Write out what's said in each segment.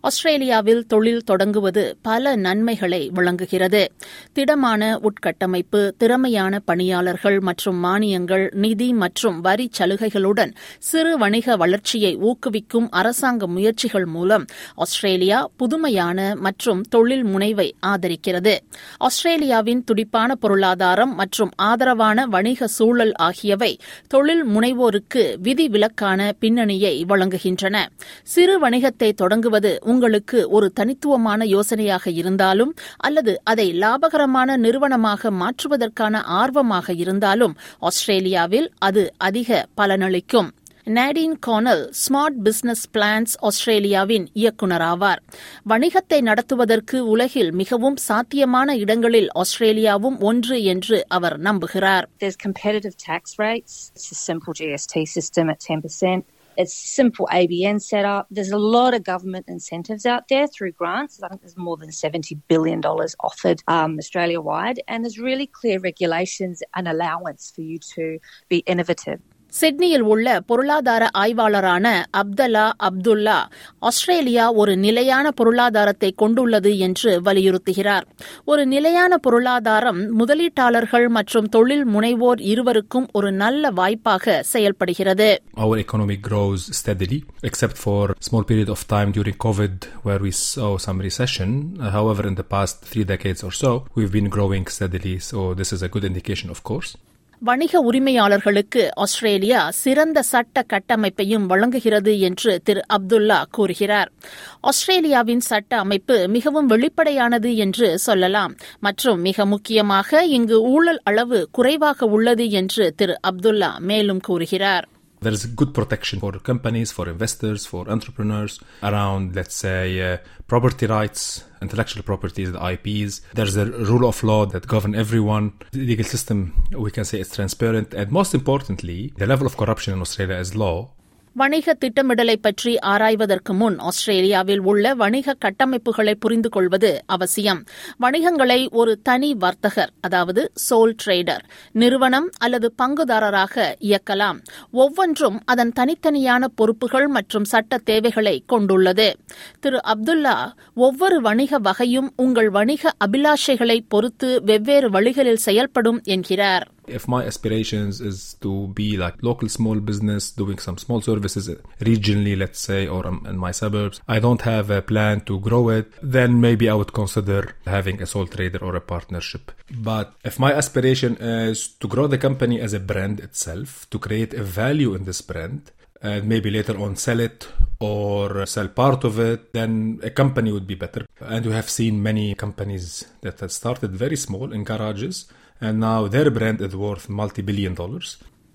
ஆஸ்திரேலியாவில் தொழில் தொடங்குவது பல நன்மைகளை வழங்குகிறது. திடமான உட்கட்டமைப்பு திறமையான பணியாளர்கள் மற்றும் மானியங்கள் நிதி மற்றும் வரி சலுகைகளுடன் சிறு வணிக வளர்ச்சியை ஊக்குவிக்கும் அரசாங்க முயற்சிகள் மூலம் ஆஸ்திரேலியா புதுமையான மற்றும் தொழில் முனைவை ஆதரிக்கிறது. ஆஸ்திரேலியாவின் துடிப்பான பொருளாதாரம் மற்றும் ஆதரவான வணிக சூழல் ஆகியவை தொழில் முனைவோருக்கு விதிவிலக்கான பின்னணியை வழங்குகின்றன. சிறு வணிகத்தை தொடங்குவது உங்களுக்கு ஒரு தனித்துவமான யோசனையாக இருந்தாலும் அல்லது அதை லாபகரமான நிறுவனமாக மாற்றுவதற்கான ஆர்வமாக இருந்தாலும் ஆஸ்திரேலியாவில் அது அதிக பலனளிக்கும் நாடின் கானல் ஸ்மார்ட் பிசினஸ் பிளான்ஸ் ஆஸ்திரேலியாவின் இயக்குநராவார் வணிகத்தை நடத்துவதற்கு உலகில் மிகவும் சாத்தியமான இடங்களில் ஆஸ்திரேலியாவும் ஒன்று என்று அவர் நம்புகிறார் There's competitive tax rates. It's a simple GST system at 10%. It's simple ABN setup. There's a lot of government incentives out there through grants. I think there's more than $70 billion offered um, Australia wide. And there's really clear regulations and allowance for you to be innovative. சிட்னியில் உள்ள பொருளாதார ஆய்வாளரான Abdallah Abdullah Australia ஒரு நிலையான பொருளாதாரத்தை கொண்டுள்ளது என்று வலியுறுத்துகிறார் ஒரு நிலையான பொருளாதாரம் முதலீட்டாளர்கள் மற்றும் தொழில் முனைவோர் இருவருக்கும் ஒரு நல்ல வாய்ப்பாக செயல்படுகிறது Our economy grows steadily, except for a small period of time during COVID where we saw some recession. Uh, however, in the past three decades or so, we've been growing steadily. So this is a good indication, of course. வணிக உரிமையாளர்களுக்கு Australia சிறந்த சட்ட கட்டமைப்பையும் வழங்குகிறது என்று திரு அப்துல்லா கூறுகிறார். ஆஸ்திரேலியாவின் சட்ட அமைப்பு மிகவும் வெளிப்படையானது என்று சொல்லலாம். மற்றும் மிக முக்கியமாக இங்கு ஊழல் அளவு குறைவாக உள்ளது என்று திரு அப்துல்லா மேலும் கூறுகிறார். There's good protection for companies, for investors, for entrepreneurs around, let's say, uh, property rights, intellectual properties, the IPs. There's a rule of law that govern everyone. The legal system, we can say, is transparent. And most importantly, the level of corruption in Australia is low. வணிக திட்டமிடலை பற்றி ஆராய்வதற்கு முன் ஆஸ்திரேலியாவில் உள்ள வணிக கட்டமைப்புகளை புரிந்து கொள்வது அவசியம். வணிகங்களை ஒரு தனி வர்த்தகர் அதாவது சோல் ட்ரேடர் நிறுவனம் அல்லது பங்குதாரராக இயக்கலாம். ஒவ்வொன்றும் அதன் தனித்தனியான பொறுப்புகள் மற்றும் சட்ட தேவைகளை கொண்டுள்ளது. திரு அப்துல்லா ஒவ்வொரு வணிக வகையும் உங்கள் வணிக அபிலாஷைகளை பொறுத்து வெவ்வேறு வழிகளில் செயல்படும் என்கிறார். If my aspirations is to be like local small business doing some small services regionally, let's say, or um, in my suburbs, I don't have a plan to grow it, then maybe I would consider having a sole trader or a partnership. But if my aspiration is to grow the company as a brand itself, to create a value in this brand, and maybe later on sell it or sell part of it, then a company would be better. And we have seen many companies that have started very small in garages and now their brand is worth multi-billion dollars.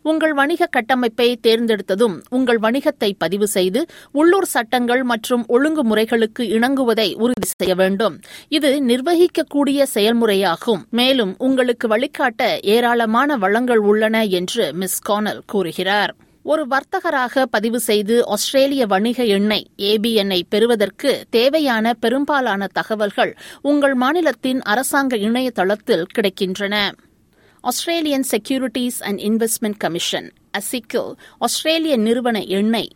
உங்கள் வணிக கட்டமைப்பை தேர்ந்தெடுத்ததும் உங்கள் வணிகத்தை பதிவு செய்து உள்ளூர் சட்டங்கள் மற்றும் ஒழுங்குமுறைகளுக்கு இணங்குவதை உறுதி செய்ய வேண்டும் இது நிர்வகிக்கக்கூடிய செயல்முறையாகும் மேலும் உங்களுக்கு வழிகாட்ட ஏராளமான வளங்கள் உள்ளன என்று மிஸ் கானல் கூறுகிறார் ஒரு வர்த்தகராக பதிவு செய்து ஆஸ்திரேலிய வணிக எண்ணெய் ஏபிஎன்ஐ பெறுவதற்கு தேவையான பெரும்பாலான தகவல்கள் உங்கள் மாநிலத்தின் அரசாங்க இணையதளத்தில் கிடைக்கின்றன. Australian securities and investment commission அசிக்கில். ஆஸ்திரேலிய நிறுவன எண்ணெய்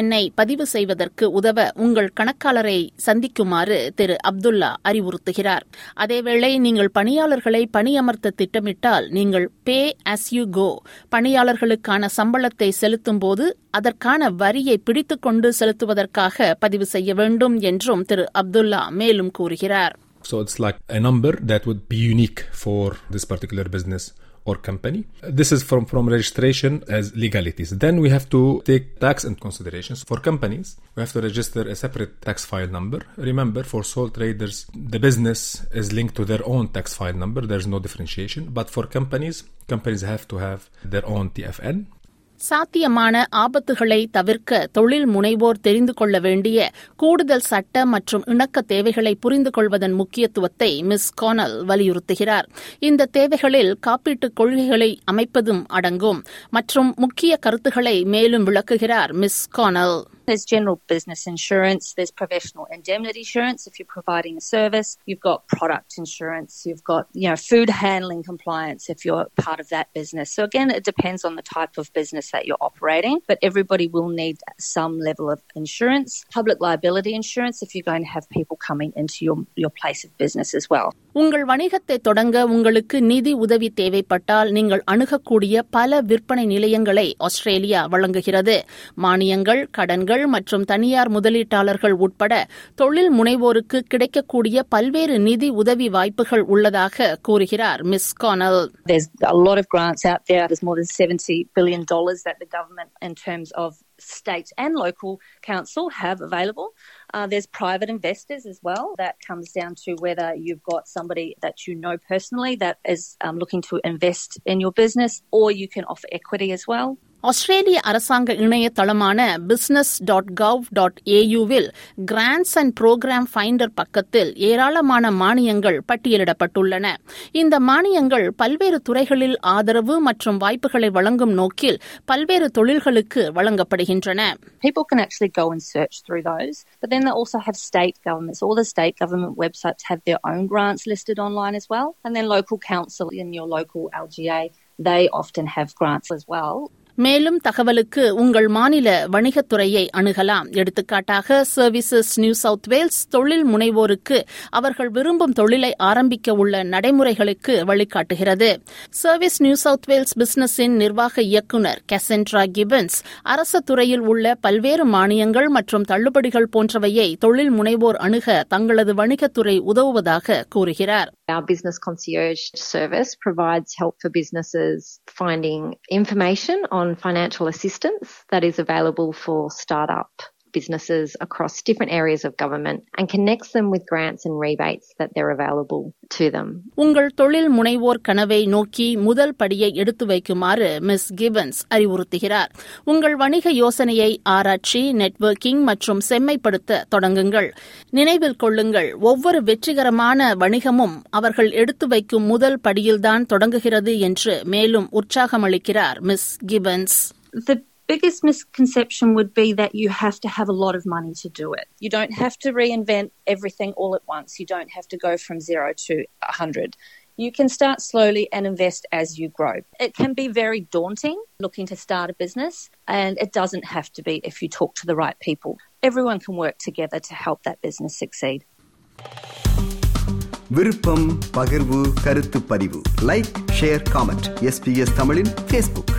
எண்ணை பதிவு செய்வதற்கு உதவ உங்கள் கணக்காளரை சந்திக்குமாறு திரு அப்துல்லா அறிவுறுத்துகிறார். அதேவேளை நீங்கள் பணியாளர்களை பணியமர்த்த திட்டமிட்டால் நீங்கள் பே அஸ் யூ கோ பணியாளர்களுக்கான சம்பளத்தை செலுத்தும் போது அதற்கான வரியை பிடித்துக்கொண்டு செலுத்துவதற்காக பதிவு செய்ய வேண்டும் என்றும் திரு அப்துல்லா மேலும் கூறுகிறார். So it's like a number that would be unique for this particular business. Or company. This is from, from registration as legalities. Then we have to take tax and considerations. For companies, we have to register a separate tax file number. Remember, for sole traders, the business is linked to their own tax file number. There's no differentiation. But for companies, companies have to have their own TFN. சாத்தியமான ஆபத்துகளை தவிர்க்க தொழில் முனைவோர் தெரிந்து கொள்ள வேண்டிய கூடுதல் சட்ட மற்றும் இணக்க தேவைகளை புரிந்து கொள்வதன் முக்கியத்துவத்தை மிஸ் கோனல் வலியுறுத்துகிறார். இந்த தேவைகளில் காப்பீட்டுக் கொள்கைகளை அமைப்பதும் அடங்கும் மற்றும் முக்கிய கருத்துக்களை மேலும் விளக்குகிறார் miss Kaanal. There's general business insurance, there's professional indemnity insurance if you're providing a service, you've got product insurance, you've got, you know, food handling compliance if you're part of that business. So again, it depends on the type of business that you're operating, but everybody will need some level of insurance, public liability insurance if you're going to have people coming into your, your place of business as well. உங்கள் வணிகத்தை தொடங்க உங்களுக்கு நிதி உதவி தேவைப்பட்டால் நீங்கள் அணுகக்கூடிய பல விற்பனை நிலையங்களை ஆஸ்திரேலியா வழங்குகிறது மானியங்கள் கடன்கள் மற்றும் தனியார் முதலீட்டாளர்கள் உட்பட தொழில் முனைவோருக்கு கிடைக்கக்கூடிய பல்வேறு நிதி உதவி வாய்ப்புகள் உள்ளதாக கூறுகிறார் miss Kaanal There's a lot of grants out there. There's more than $70 billion that the government, in terms of state and local council, have available. Uh, there's private investors as well. That comes down to whether you've got somebody that you know personally that is um, looking to invest in your business, or you can offer equity as well. ஆஸ்திரேலிய அரசாங்க இணையதளமான business dot gov dot ஏயுவில் grants and program finder பக்கத்தில் ஏராளமான மானியங்கள் பட்டியலிடப்பட்டுள்ளன இந்த மானியங்கள் பல்வேறு துறைகளில் ஆதரவு மற்றும் வாய்ப்புகளை வழங்கும் நோக்கில் பல்வேறு தொழில்களுக்கு வழங்கப்படுகின்றன People can actually go and search through those, but then they also have state governments. All the state government websites have their own grants listed online as well, and then local council in your local LGA, they often have grants as well. மேலும் தகவலுக்கு உங்கள் மாநில வணிகத்துறையை அணுகலாம். எடுத்துக்காட்டாக services new South Wales தொழில் முனைவோருக்கு அவர்கள் விரும்பும் தொழிலை ஆரம்பிக்க உள்ள நடைமுறைகளுக்கு வழிகாட்டுகிறது. சர்வீஸ் நியூ சவுத் வேல்ஸ் பிசினஸின் நிர்வாக இயக்குநர் கெசென்ட்ரா கிபன்ஸ் அரசு துறையில் உள்ள பல்வேறு மானியங்கள் மற்றும் தள்ளுபடிகள் போன்றவையை தொழில் முனைவோர் அணுக தங்களது வணிகத்துறை உதவுவதாக கூறுகிறார். Our business concierge service provides help for businesses finding information on financial assistance that is available for startup businesses across different areas of government and connects them with grants and rebates that they're available to them. உங்கள் தொழில் முனைவோர் கனவை நோக்கி முதல் படியை எடுத்து வைக்குமாறு miss Gibbons அறிவுறுத்துகிறார். உங்கள் வணிக யோசனையை ஆராய்ச்சி நெட்வொர்க்கிங் மற்றும் செம்மைப்படுத்த தொடங்குங்கள். நினைவில் கொள்ளுங்கள் ஒவ்வொரு வெற்றிகரமான வணிகமும் அவர்கள் எடுத்து வைக்கும் முதல் படியில்தான் தொடங்குகிறது என்று மேலும் உற்சாகமளிக்கிறார் Miss Gibbons The biggest misconception would be that you have to have a lot of money to do it. You don't have to reinvent everything all at once. You don't have to go from zero to a hundred. You can start slowly and invest as you grow. It can be very daunting looking to start a business, and it doesn't have to be if you talk to the right people. Everyone can work together to help that business succeed. விருப்பம் பகிர்வு கருத்து பதிவு like share comment SBS தமிழின் Facebook